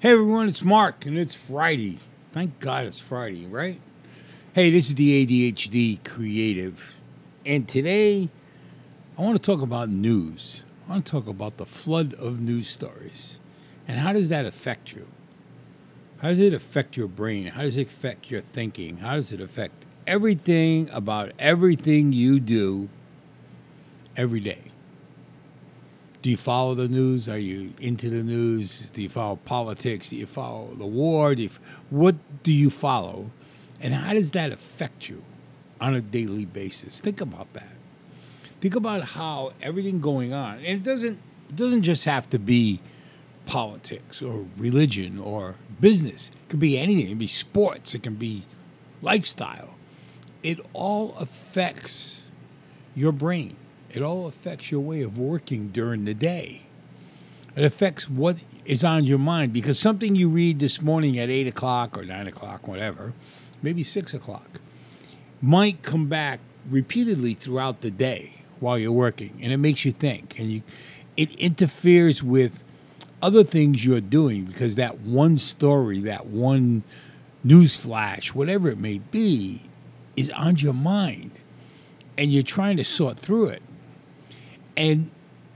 Hey everyone, it's Mark, and it's Friday. Thank God it's Friday, right? Hey, this is the ADHD Creative, and today I want to talk about news. I want to talk about the flood of news stories, and how does that affect you? How does it affect your brain? How does it affect your thinking? How does it affect everything about everything you do every day? Do you follow the news? Are you into the news? Do you follow politics? Do you follow the war? Do what do you follow? And how does that affect you on a daily basis? Think about that. Think about how everything going on, and it doesn't it doesn't just have to be politics or religion or business. It could be anything. It can be sports. It can be lifestyle. It all affects your brain. It all affects your way of working during the day. It affects what is on your mind because something you read this morning at 8 o'clock or 9 o'clock, whatever, maybe 6 o'clock, might come back repeatedly throughout the day while you're working. And it makes you think. And you, it interferes with other things you're doing because that one story, that one news flash, whatever it may be, is on your mind. And you're trying to sort through it. And,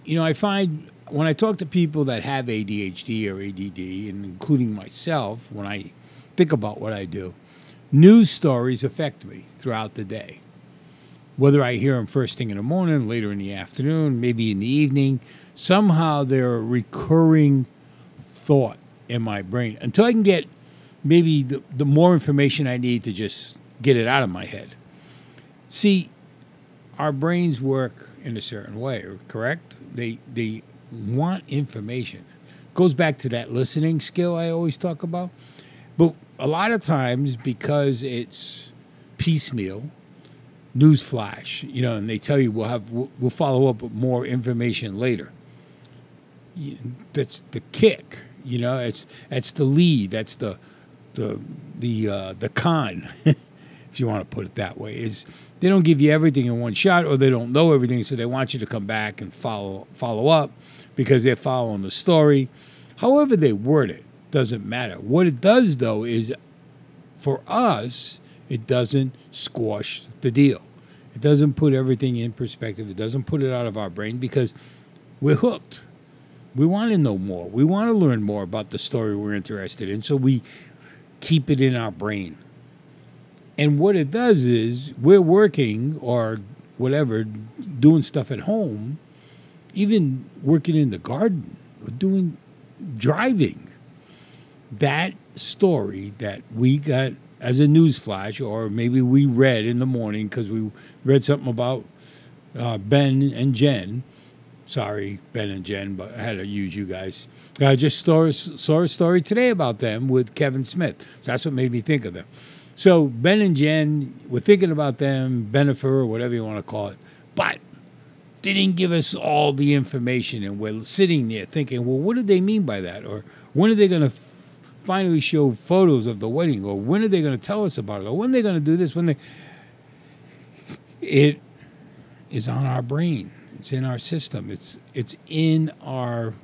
you know, I find when I talk to people that have ADHD or ADD, and including myself, when I think about what I do, news stories affect me throughout the day. Whether I hear them first thing in the morning, later in the afternoon, maybe in the evening, somehow they're a recurring thought in my brain until I can get maybe the, the more information I need to just get it out of my head. See, our brains work in a certain way, correct? They they want information. Goes back to that listening skill I always talk about. But a lot of times because it's piecemeal, news flash, you know, and they tell you we'll have we'll, we'll follow up with more information later. That's the kick, you know. It's that's the lead. That's the the the uh, the con, if you want to put it that way. Is they don't give you everything in one shot, or they don't know everything, so they want you to come back and follow follow up because they're following the story. However they word it doesn't matter. What it does though is, for us, it doesn't squash the deal. It doesn't put everything in perspective. It doesn't put it out of our brain because we're hooked. We want to know more. We want to learn more about the story we're interested in, so we keep it in our brain. And what it does is we're working or whatever, doing stuff at home, even working in the garden or doing driving. That story that we got as a news flash, or maybe we read in the morning because we read something about uh, Ben and Jen. Sorry, Ben and Jen, but I had to use you guys. I just saw, saw a story today about them with Kevin Smith. So that's what made me think of them. So Ben and Jen, we're thinking about them, Bennifer, or whatever you want to call it, but they didn't give us all the information, and we're sitting there thinking, well, what did they mean by that? Or when are they going to f- finally show photos of the wedding? Or when are they going to tell us about it? Or when are they going to do this? When they, it is on our brain. It's in our system. It's it's in our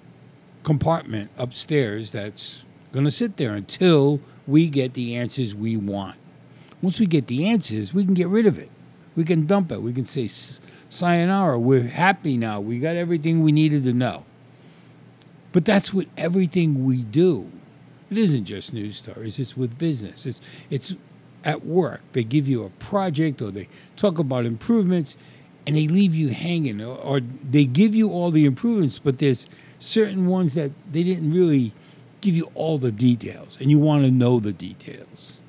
compartment upstairs. That's going to sit there until we get the answers we want. Once we get the answers, we can get rid of it. We can dump it. We can say, sayonara, we're happy now. We got everything we needed to know. But that's with everything we do. It isn't just news stories, it's with business. It's, it's at work. They give you a project or they talk about improvements and they leave you hanging or, or they give you all the improvements, but there's certain ones that they didn't really give you all the details and you want to know the details.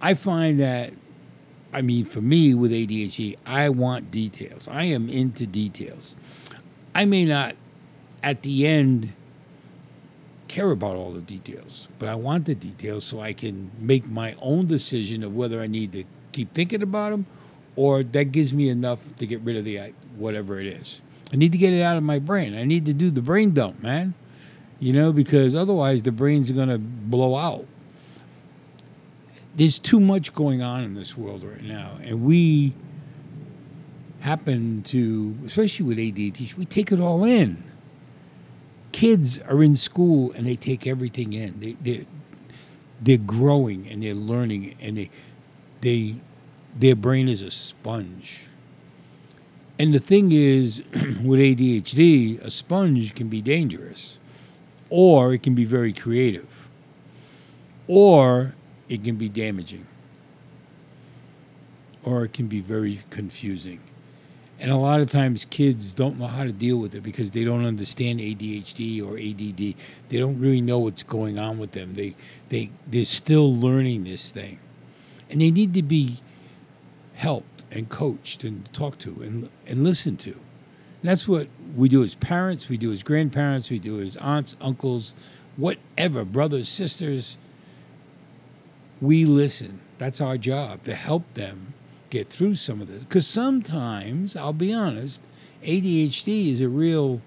I find that, I mean, for me with ADHD, I want details. I am into details. I may not, at the end, care about all the details, but I want the details so I can make my own decision of whether I need to keep thinking about them or that gives me enough to get rid of the whatever it is. I need to get it out of my brain. I need to do the brain dump, man. You know, because otherwise the brain's are going to blow out there's too much going on in this world right now, and we happen to, especially with ADHD, we take it all in. kids are in school and they take everything in. They they they're growing and they're learning and they they their brain is a sponge. And the thing is, with ADHD, a sponge can be dangerous, or it can be very creative, or it can be damaging, or it can be very confusing. And a lot of times kids don't know how to deal with it because they don't understand ADHD or ADD. They don't really know what's going on with them. They they they're still learning this thing. And they need to be helped and coached and talked to and and listened to. And that's what we do as parents, we do as grandparents, we do as aunts, uncles, whatever, brothers, sisters. We listen. That's our job to help them get through some of this. Because sometimes, I'll be honest, ADHD is a real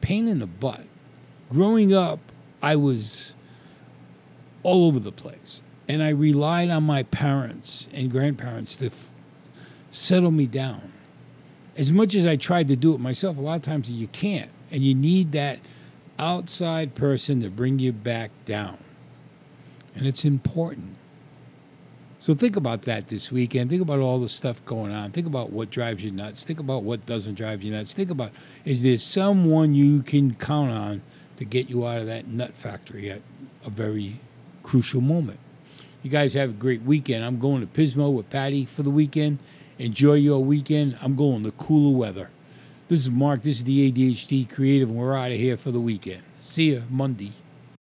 pain in the butt. Growing up, I was all over the place. And I relied on my parents and grandparents to f- settle me down. As much as I tried to do it myself, a lot of times you can't. And you need that outside person to bring you back down. And it's important. So think about that this weekend. Think about all the stuff going on. Think about what drives you nuts. Think about what doesn't drive you nuts. Think about is there someone you can count on to get you out of that nut factory at a very crucial moment. You guys have a great weekend. I'm going to Pismo with Patty for the weekend. Enjoy your weekend. I'm going to cooler weather. This is Mark. This is the ADHD Creative, and we're out of here for the weekend. See you Monday.